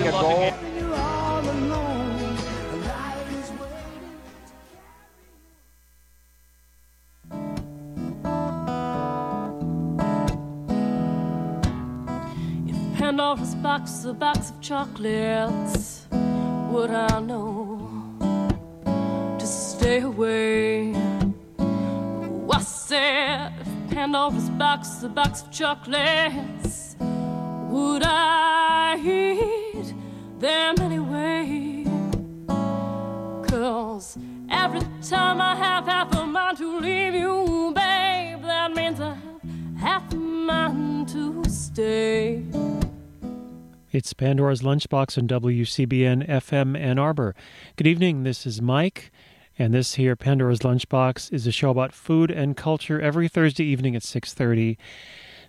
a goal. If Pandora's box a box of chocolates, would I know to stay away? Oh, I said, if Pandora's box a box of chocolates, would I them anyway? Cause every time I have half a mind to leave you, babe, that means I have half a mind to stay. It's Pandora's Lunchbox on WCBN FM Ann Arbor. Good evening, this is Mike, and this here, Pandora's Lunchbox, is a show about food and culture every Thursday evening at 6.30.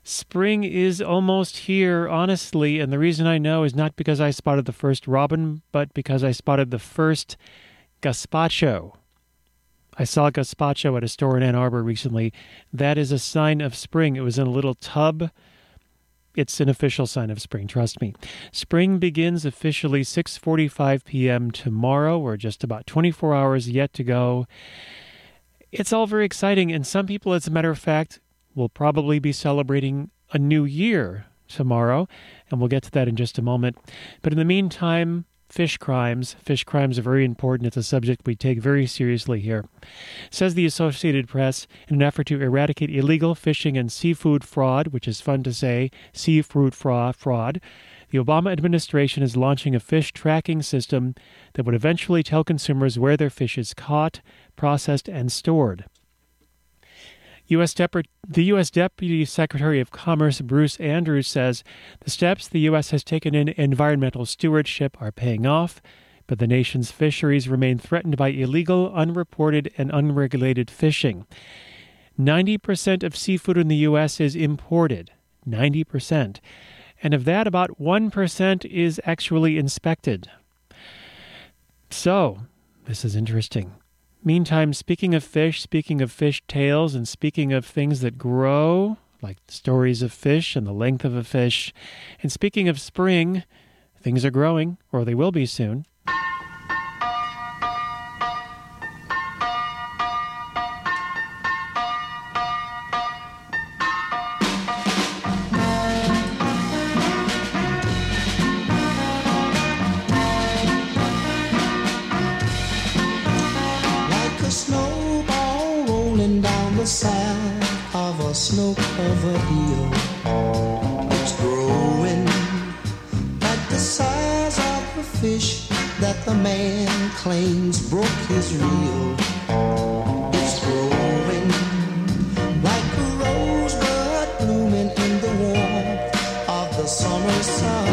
Spring is almost here, honestly, and the reason I know is not because I spotted the first robin, but because I spotted the first gazpacho. I saw gazpacho at a store in Ann Arbor recently. That is a sign of spring. It was in a little tub. It's an official sign of spring, trust me. Spring begins officially 6:45 p.m. tomorrow. We're just about 24 hours yet to go. It's all very exciting and some people as a matter of fact will probably be celebrating a new year tomorrow, and we'll get to that in just a moment. But in the meantime, fish crimes. Fish crimes are very important. It's a subject we take very seriously here. Says the Associated Press, in an effort to eradicate illegal fishing and seafood fraud, which is fun to say, seafood fraud, the Obama administration is launching a fish tracking system that would eventually tell consumers where their fish is caught, processed, and stored. US Dep- the U.S. Deputy Secretary of Commerce Bruce Andrews says the steps the U.S. has taken in environmental stewardship are paying off, but the nation's fisheries remain threatened by illegal, unreported, and unregulated fishing. 90% of seafood in the U.S. is imported. 90%. And of that, about 1% is actually inspected. So, this is interesting. Meantime, speaking of fish, speaking of fish tails, and speaking of things that grow, like stories of fish and the length of a fish, and speaking of spring, things are growing, or they will be soon. Fish that the man claims broke his reel. It's growing like a rosebud blooming in the warmth of the summer sun.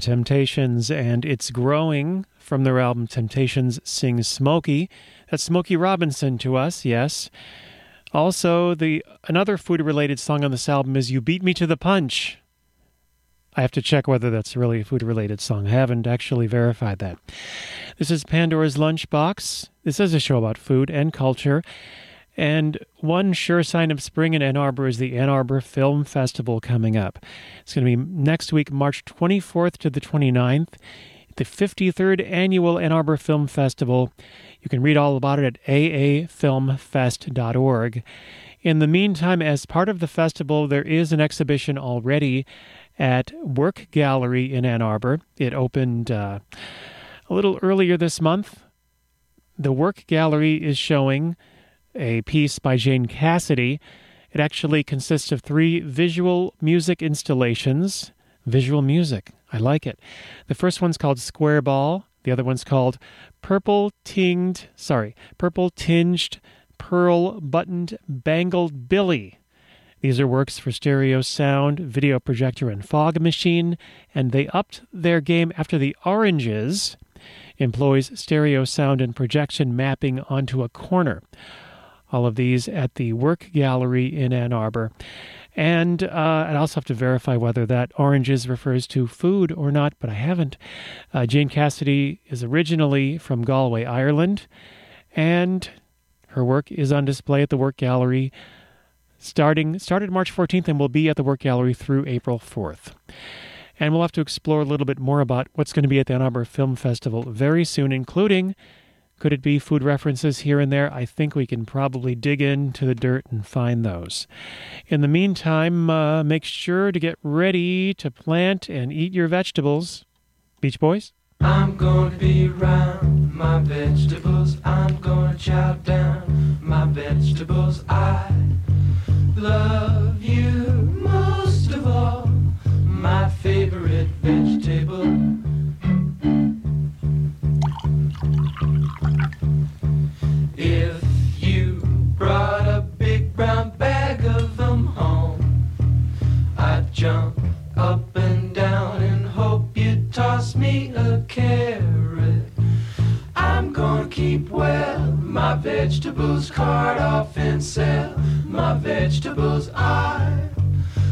The Temptations, and it's growing from their album Temptations Sings Smokey. That's Smokey Robinson to us, yes. Also, the another food related song on this album is You Beat Me to the Punch. I have to check whether that's really a food related song. I haven't actually verified that. This is Pandora's Lunchbox. This is a show about food and culture. And one sure sign of spring in Ann Arbor is the Ann Arbor Film Festival coming up. It's going to be next week, March 24th to the 29th, the 53rd Annual Ann Arbor Film Festival. You can read all about it at aafilmfest.org. In the meantime, as part of the festival, there is an exhibition already at Work Gallery in Ann Arbor. It opened uh, a little earlier this month. The Work Gallery is showing a piece by Jane Cassidy. It actually consists of three visual music installations. Visual music, I like it. The first one's called Square Ball. The other one's called Purple Tinged, sorry, Purple Tinged Pearl Buttoned Bangled Billy. These are works for stereo sound, video projector, and fog machine, and they upped their game after the Oranges employs stereo sound and projection mapping onto a corner all of these at the Work Gallery in Ann Arbor. And uh, I'd also have to verify whether that oranges refers to food or not, but I haven't. Uh, Jane Cassidy is originally from Galway, Ireland, and her work is on display at the Work Gallery starting started March 14th and will be at the Work Gallery through April 4th. And we'll have to explore a little bit more about what's going to be at the Ann Arbor Film Festival very soon, including could it be food references here and there? I think we can probably dig into the dirt and find those. In the meantime, uh, make sure to get ready to plant and eat your vegetables. Beach Boys? I'm gonna be around my vegetables. I'm gonna chow down my vegetables. I love you most of all, my favorite vegetable. Brought a big brown bag of them home, I'd jump up and down and hope you'd toss me a carrot. I'm gonna keep well my vegetables, cart off and sell my vegetables. I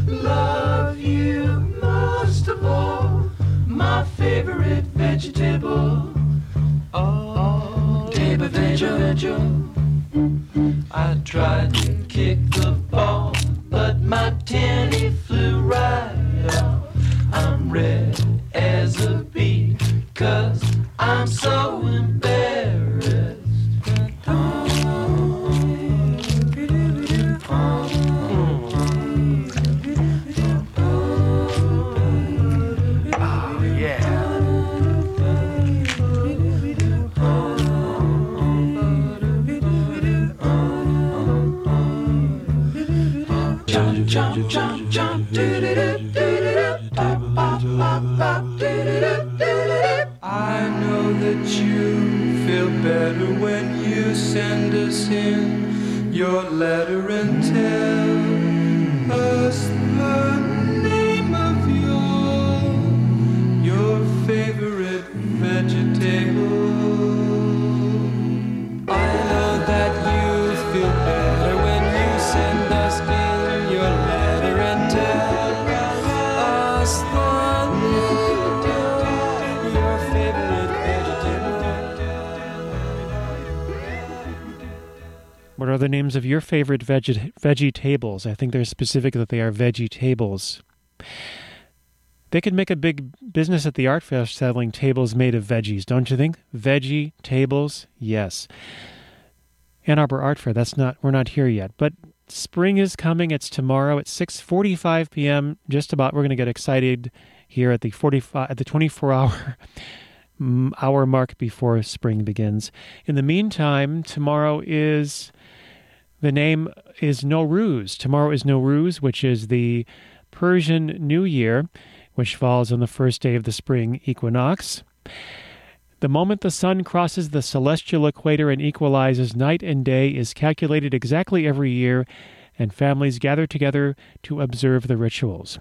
love you most of all, my favorite vegetable. Oh, table vigil. I tried feel better when you send us in your letter and tell us the the names of your favorite veggie, veggie tables? I think they're specific that they are veggie tables. They could make a big business at the art fair selling tables made of veggies, don't you think? Veggie tables, yes. Ann Arbor Art Fair. That's not. We're not here yet, but spring is coming. It's tomorrow at 6:45 p.m. Just about. We're going to get excited here at the 45 at the 24 hour hour mark before spring begins. In the meantime, tomorrow is the name is Nowruz. Tomorrow is Nowruz, which is the Persian New Year, which falls on the first day of the spring equinox. The moment the sun crosses the celestial equator and equalizes night and day is calculated exactly every year, and families gather together to observe the rituals.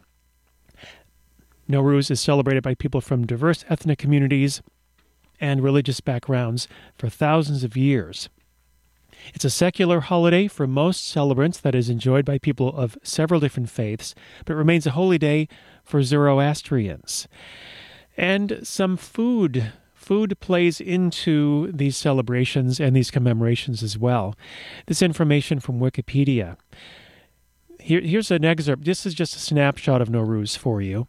Nowruz is celebrated by people from diverse ethnic communities and religious backgrounds for thousands of years. It's a secular holiday for most celebrants that is enjoyed by people of several different faiths, but remains a holy day for Zoroastrians. And some food food plays into these celebrations and these commemorations as well. This information from Wikipedia. Here, here's an excerpt. This is just a snapshot of Nowruz for you.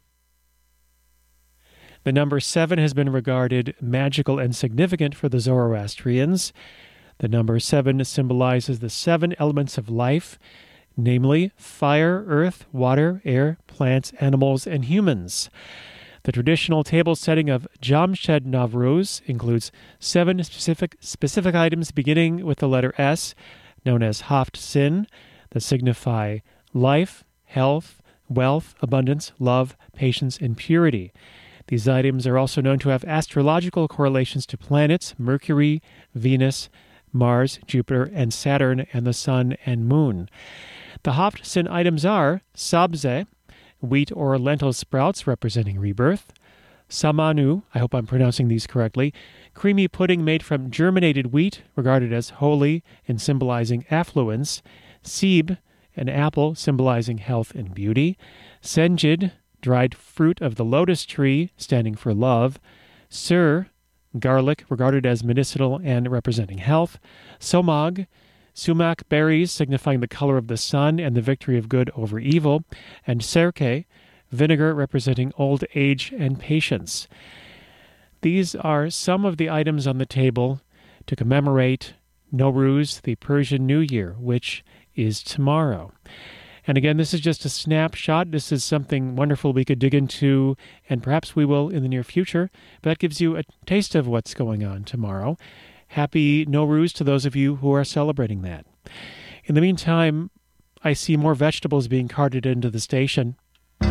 The number seven has been regarded magical and significant for the Zoroastrians. The number seven symbolizes the seven elements of life, namely fire, earth, water, air, plants, animals, and humans. The traditional table setting of Jamshed Nowruz includes seven specific, specific items beginning with the letter S, known as Haft Sin, that signify life, health, wealth, abundance, love, patience, and purity. These items are also known to have astrological correlations to planets Mercury, Venus, Mars, Jupiter, and Saturn, and the Sun and Moon. The Sin items are sabze, wheat or lentil sprouts representing rebirth, samanu, I hope I'm pronouncing these correctly, creamy pudding made from germinated wheat, regarded as holy and symbolizing affluence, seeb, an apple symbolizing health and beauty, senjid, dried fruit of the lotus tree, standing for love, sir, garlic, regarded as medicinal and representing health, somag, sumac berries, signifying the color of the sun and the victory of good over evil, and serke, vinegar, representing old age and patience. These are some of the items on the table to commemorate Nowruz, the Persian New Year, which is tomorrow. And again, this is just a snapshot. This is something wonderful we could dig into, and perhaps we will in the near future. But that gives you a taste of what's going on tomorrow. Happy Nowruz to those of you who are celebrating that. In the meantime, I see more vegetables being carted into the station. I'd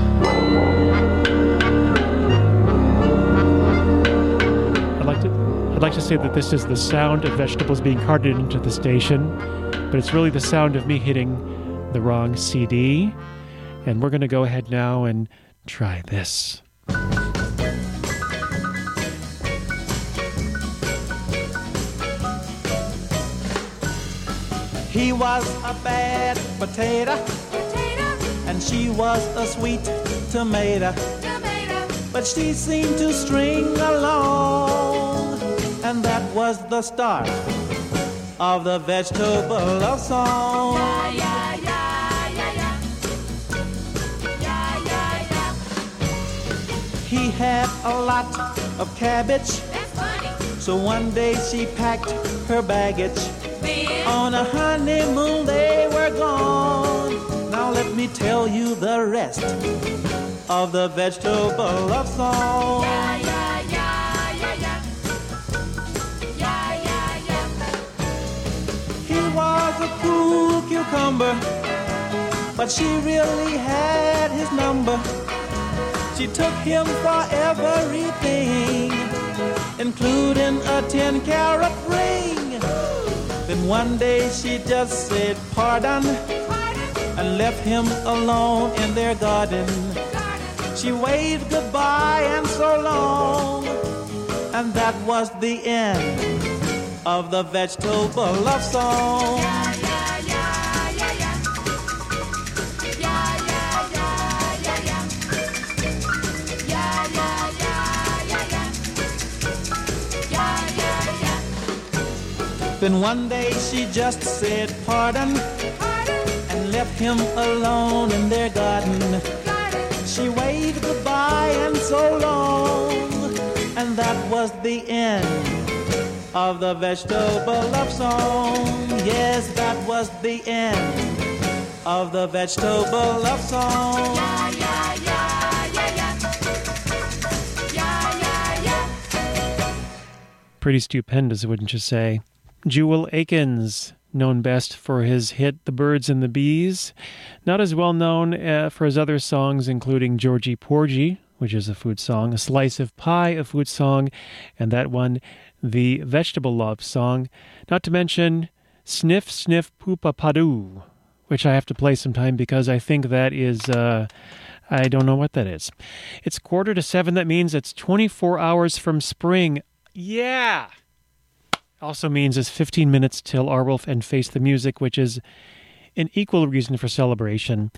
like to I'd like to say that this is the sound of vegetables being carted into the station, but it's really the sound of me hitting the wrong CD. And we're going to go ahead now and try this. He was a bad potato, and she was a sweet tomato. But she seemed to string along, and that was the start of the vegetable love song. He had a lot of cabbage, so one day she packed her baggage. On a honeymoon they were gone. Now let me tell you the rest of the vegetable love song. He was a cool cucumber, but she really had his number. She took him for everything, including a 10 carat ring. Then one day she just said pardon and left him alone in their garden. She waved goodbye and so long, and that was the end of the vegetable love song. Then one day she just said pardon and left him alone in their garden. She waved goodbye and so long, and that was the end of the vegetable love song. Yes, that was the end of the vegetable love song. Pretty stupendous, wouldn't you say? Jewel Akens, known best for his hit The Birds and the Bees, not as well known uh, for his other songs, including Georgie Porgy, which is a food song, A Slice of Pie, a food song, and that one, the Vegetable Love song, not to mention Sniff Sniff Poopa Padu, which I have to play sometime because I think that is uh, I don't know what that is. It's quarter to seven. That means it's 24 hours from spring. Yeah. Also means it's 15 minutes till Arwolf and Face the Music, which is an equal reason for celebration.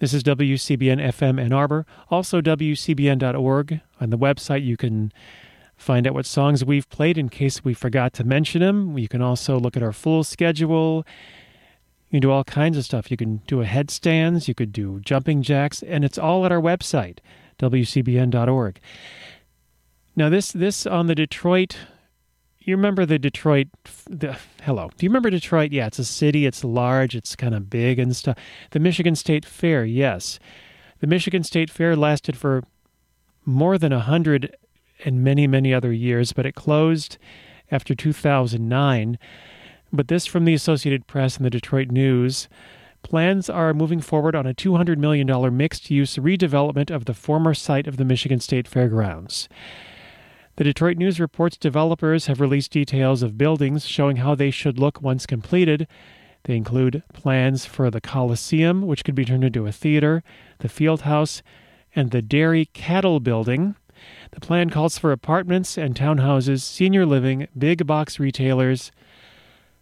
This is WCBN FM Ann Arbor, also WCBN.org. On the website, you can find out what songs we've played in case we forgot to mention them. You can also look at our full schedule you can do all kinds of stuff. You can do a headstands, you could do jumping jacks, and it's all at our website, wcbn.org. Now, this this on the Detroit. You remember the Detroit? The, hello. Do you remember Detroit? Yeah, it's a city. It's large. It's kind of big and stuff. The Michigan State Fair. Yes, the Michigan State Fair lasted for more than a hundred and many many other years, but it closed after 2009. But this from the Associated Press and the Detroit News. Plans are moving forward on a $200 million mixed use redevelopment of the former site of the Michigan State Fairgrounds. The Detroit News reports developers have released details of buildings showing how they should look once completed. They include plans for the Coliseum, which could be turned into a theater, the field house, and the dairy cattle building. The plan calls for apartments and townhouses, senior living, big box retailers,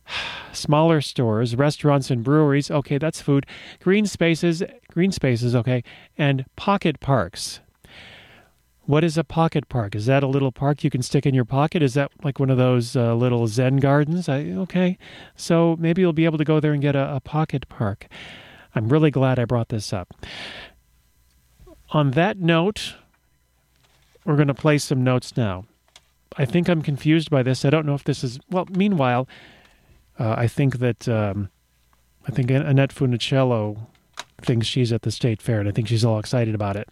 smaller stores, restaurants and breweries, okay, that's food, green spaces, green spaces, okay, and pocket parks. What is a pocket park? Is that a little park you can stick in your pocket? Is that like one of those uh, little Zen gardens? I, okay, so maybe you'll be able to go there and get a, a pocket park. I'm really glad I brought this up. On that note, we're going to play some notes now. I think I'm confused by this. I don't know if this is. Well, meanwhile, uh, I think that um, I think Annette Funicello thinks she's at the state fair, and I think she's all excited about it.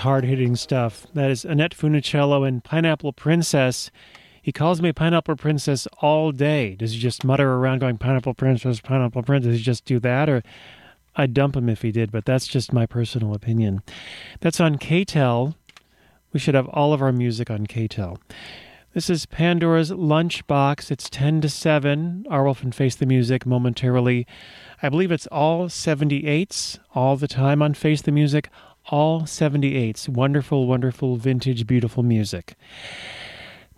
Hard hitting stuff. That is Annette Funicello and Pineapple Princess. He calls me Pineapple Princess all day. Does he just mutter around going Pineapple Princess, Pineapple Princess? Does he just do that? Or I'd dump him if he did, but that's just my personal opinion. That's on K-tel. We should have all of our music on K-tel. This is Pandora's Lunchbox. It's 10 to 7. Arwolf and Face the Music momentarily. I believe it's all 78s all the time on Face the Music all 78s. Wonderful, wonderful, vintage, beautiful music.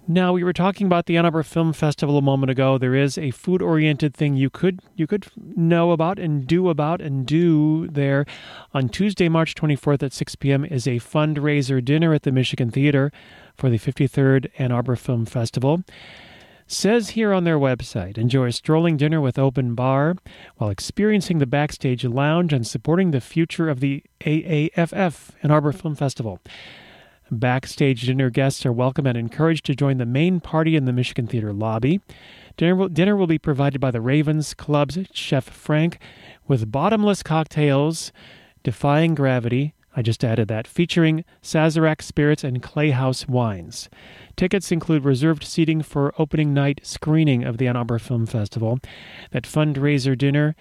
Now we were talking about the Ann Arbor Film Festival a moment ago. There is a food-oriented thing you could you could know about and do about and do there. On Tuesday, March 24th at 6 p.m. is a fundraiser dinner at the Michigan Theater for the 53rd Ann Arbor Film Festival. Says here on their website, enjoy a strolling dinner with open bar while experiencing the backstage lounge and supporting the future of the AAFF Ann Arbor Film Festival. Backstage dinner guests are welcome and encouraged to join the main party in the Michigan Theater lobby. Dinner will, dinner will be provided by the Ravens Club's Chef Frank with bottomless cocktails, defying gravity. I just added that, featuring Sazerac spirits and Clay House wines. Tickets include reserved seating for opening night screening of the Ann Arbor Film Festival. That fundraiser dinner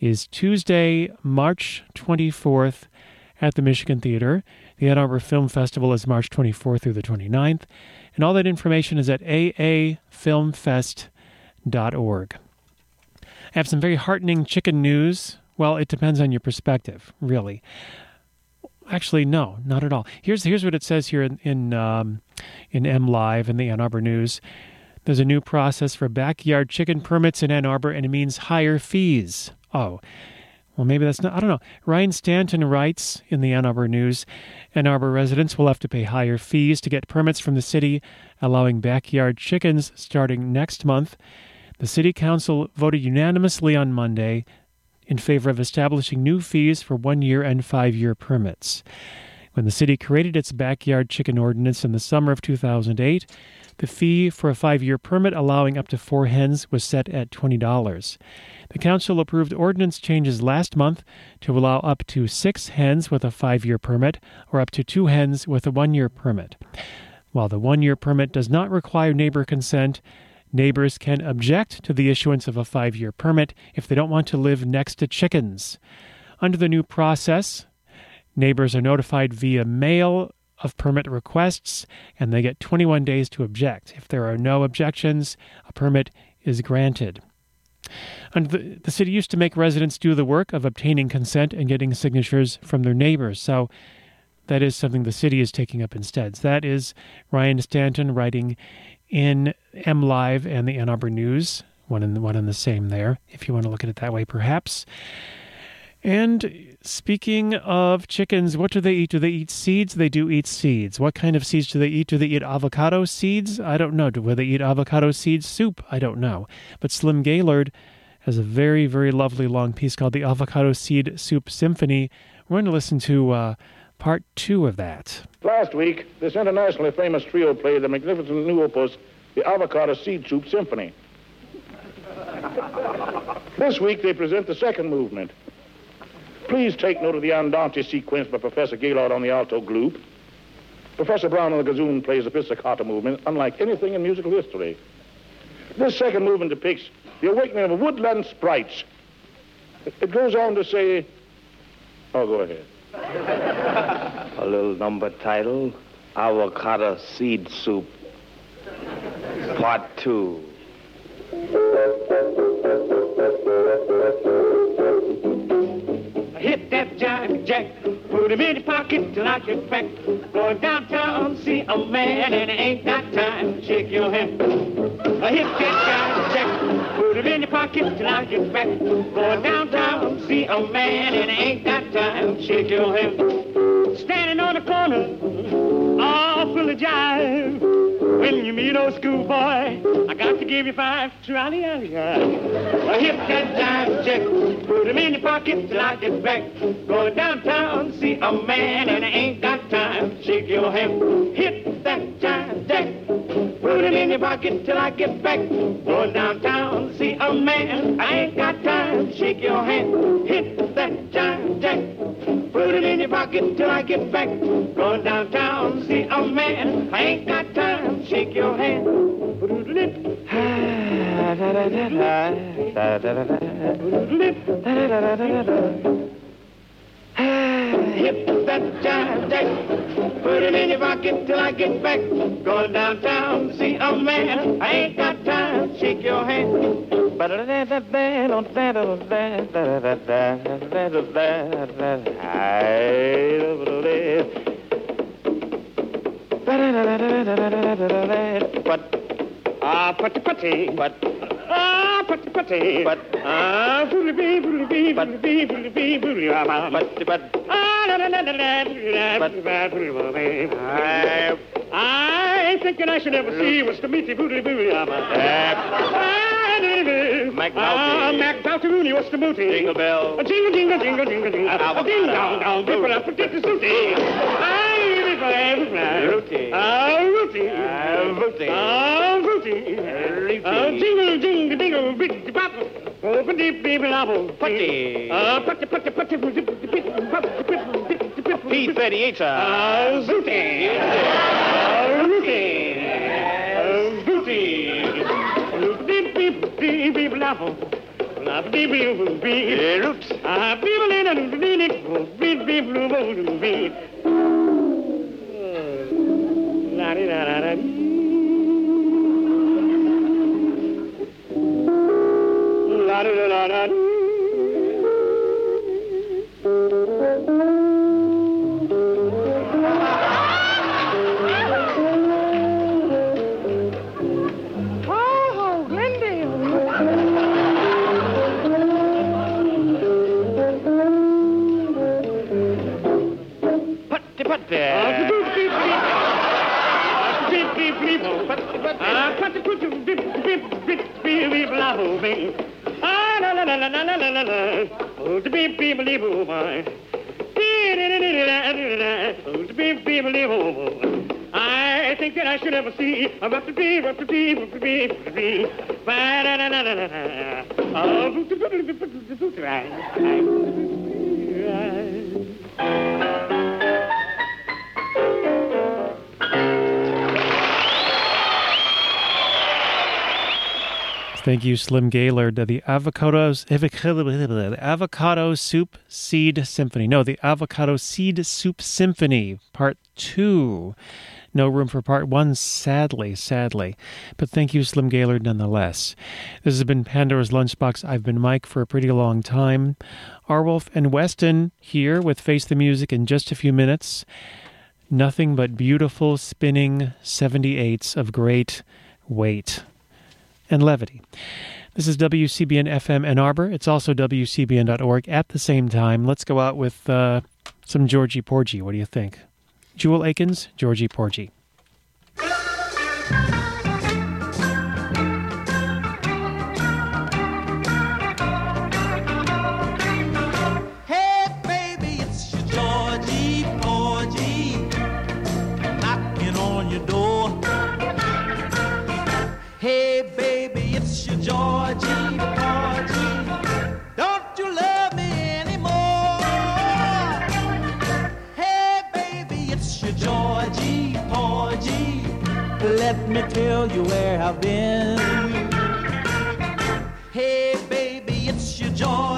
is Tuesday, March 24th at the Michigan Theater. The Ann Arbor Film Festival is March 24th through the 29th, and all that information is at aafilmfest.org. I have some very heartening chicken news. Well, it depends on your perspective, really. Actually, no, not at all. Here's here's what it says here in in, um, in M Live in the Ann Arbor News. There's a new process for backyard chicken permits in Ann Arbor, and it means higher fees. Oh, well, maybe that's not, I don't know. Ryan Stanton writes in the Ann Arbor News Ann Arbor residents will have to pay higher fees to get permits from the city, allowing backyard chickens starting next month. The City Council voted unanimously on Monday in favor of establishing new fees for one year and five year permits. When the city created its backyard chicken ordinance in the summer of 2008, the fee for a five year permit allowing up to four hens was set at $20. The Council approved ordinance changes last month to allow up to six hens with a five year permit or up to two hens with a one year permit. While the one year permit does not require neighbor consent, neighbors can object to the issuance of a five year permit if they don't want to live next to chickens. Under the new process, neighbors are notified via mail of permit requests and they get 21 days to object. If there are no objections, a permit is granted. And the, the city used to make residents do the work of obtaining consent and getting signatures from their neighbors. So that is something the city is taking up instead. So that is Ryan Stanton writing in M Live and the Ann Arbor News, one in the, one in the same there, if you want to look at it that way, perhaps. And speaking of chickens, what do they eat? Do they eat seeds? They do eat seeds. What kind of seeds do they eat? Do they eat avocado seeds? I don't know. Do they eat avocado seed soup? I don't know. But Slim Gaillard has a very, very lovely long piece called the Avocado Seed Soup Symphony. We're going to listen to uh, part two of that. Last week, this internationally famous trio played the magnificent new opus, the Avocado Seed Soup Symphony. this week, they present the second movement. Please take note of the andante sequence by Professor Gaillard on the alto gloop. Professor Brown on the gazoon plays the pizzicato movement, unlike anything in musical history. This second movement depicts the awakening of woodland sprites. It, it goes on to say, oh, go ahead. A little number title Avocado Seed Soup, Part 2. I Hit that jive jack, put him in your pocket till I get back. Going downtown, see a man, and I ain't got time to shake your hand. I hit that jive jack, put him in your pocket till I get back. Going downtown, see a man, and I ain't got time to shake your hand. Standing on the corner, all full of jive. When you meet old oh, schoolboy, I got to give you five. Trolley, alley, uh, I hit that jive jack, put him in your pocket till I get back. Go downtown, see a man, and I ain't got time. Shake your hand, hit that jive jack, put him in your pocket till I get back. Go downtown, see a man, I ain't got time. Shake your hand, hit that jive jack. Put it in your pocket till I get back. Going downtown, see a man. I ain't got time. Shake your hand. Hit that jive jack. Put it in your pocket till I get back. Going downtown, see a man. I ain't got time. Shake your hand. But ah, putty putty. But, Ah, putty putty. But- Ah, boodly bee, boodly bee, boodly bee, boodly bee, boodly ah, ah. but, but, Ah, la, la, la, la, la, But- boodly, boodly. I, I ain't thinking I should ever see was to meet you, boodly, boodly, ah, ah. McNulty. Ah, McNulty Rooney, what's the booty? Jingle bell. A jingle, jingle, jingle, jingle, jingle. A ding dong dong, dipple up, a dip a sooty. Aye, Rooty. A rooty. A rooty. A rooty. A rooty. A jingle, jingle, beep, beep, bop. Putty, beep, beep, Putty. beep, beep, putty, beep, beep, putty, beep, beep, bop, beep, beep, A beep, beep, rooty. beep, beep, Rooty, beep, beep, Roots. la la la la I think that I should ever see a rap to beep, rap to beep, rap to beep, rap to beep. Ba, da, da, da, da, da, da. Oh, Thank you, Slim Gaillard. The avocados, the avocado soup seed symphony. No, the avocado seed soup symphony, part two. No room for part one, sadly, sadly. But thank you, Slim Gaillard, nonetheless. This has been Pandora's Lunchbox. I've been Mike for a pretty long time. Arwolf and Weston here with Face the Music in just a few minutes. Nothing but beautiful spinning 78s of great weight and levity. This is WCBN FM Ann Arbor. It's also WCBN.org at the same time. Let's go out with uh, some Georgie Porgy. What do you think? Jewel Akens, Georgie Porgy. Let me tell you where I've been. Hey, baby, it's your Georgie,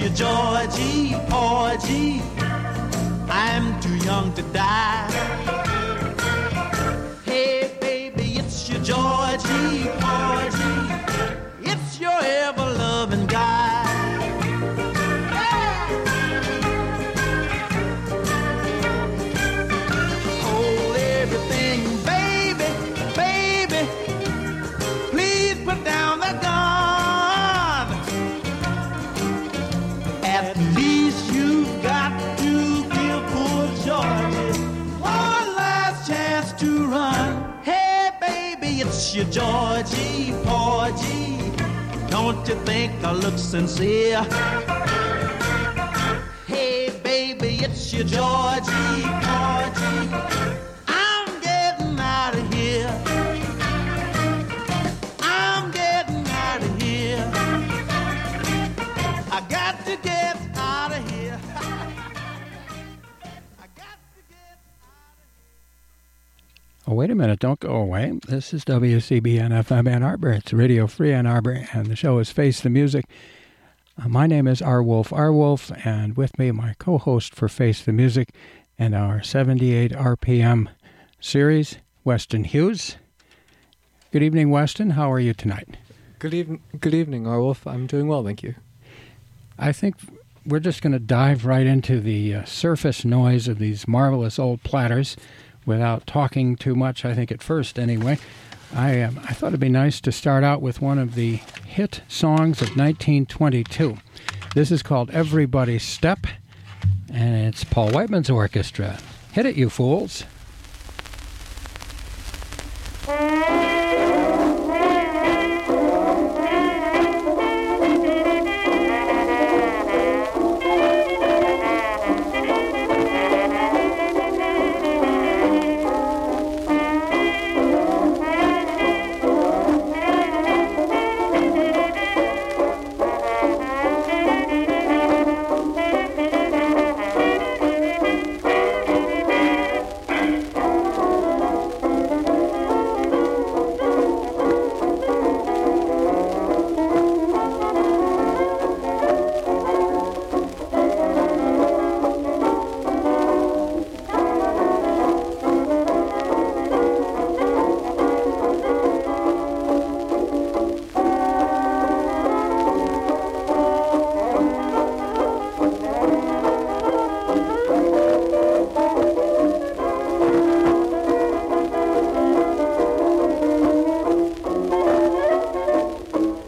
it's your Georgie, Porgy. I'm too young to die. Georgie, Porgy. Don't you think I look sincere? Hey, baby, it's your Georgie, Porgy. Wait a minute. Don't go away. This is WCBN FM Ann Arbor. It's Radio Free Ann Arbor, and the show is Face the Music. Uh, my name is arwulf arwulf, and with me, my co host for Face the Music and our 78 RPM series, Weston Hughes. Good evening, Weston. How are you tonight? Good, even- good evening, Arwulf. I'm doing well, thank you. I think we're just going to dive right into the uh, surface noise of these marvelous old platters without talking too much, I think, at first, anyway. I, um, I thought it'd be nice to start out with one of the hit songs of 1922. This is called Everybody's Step, and it's Paul Whiteman's orchestra. Hit it, you fools.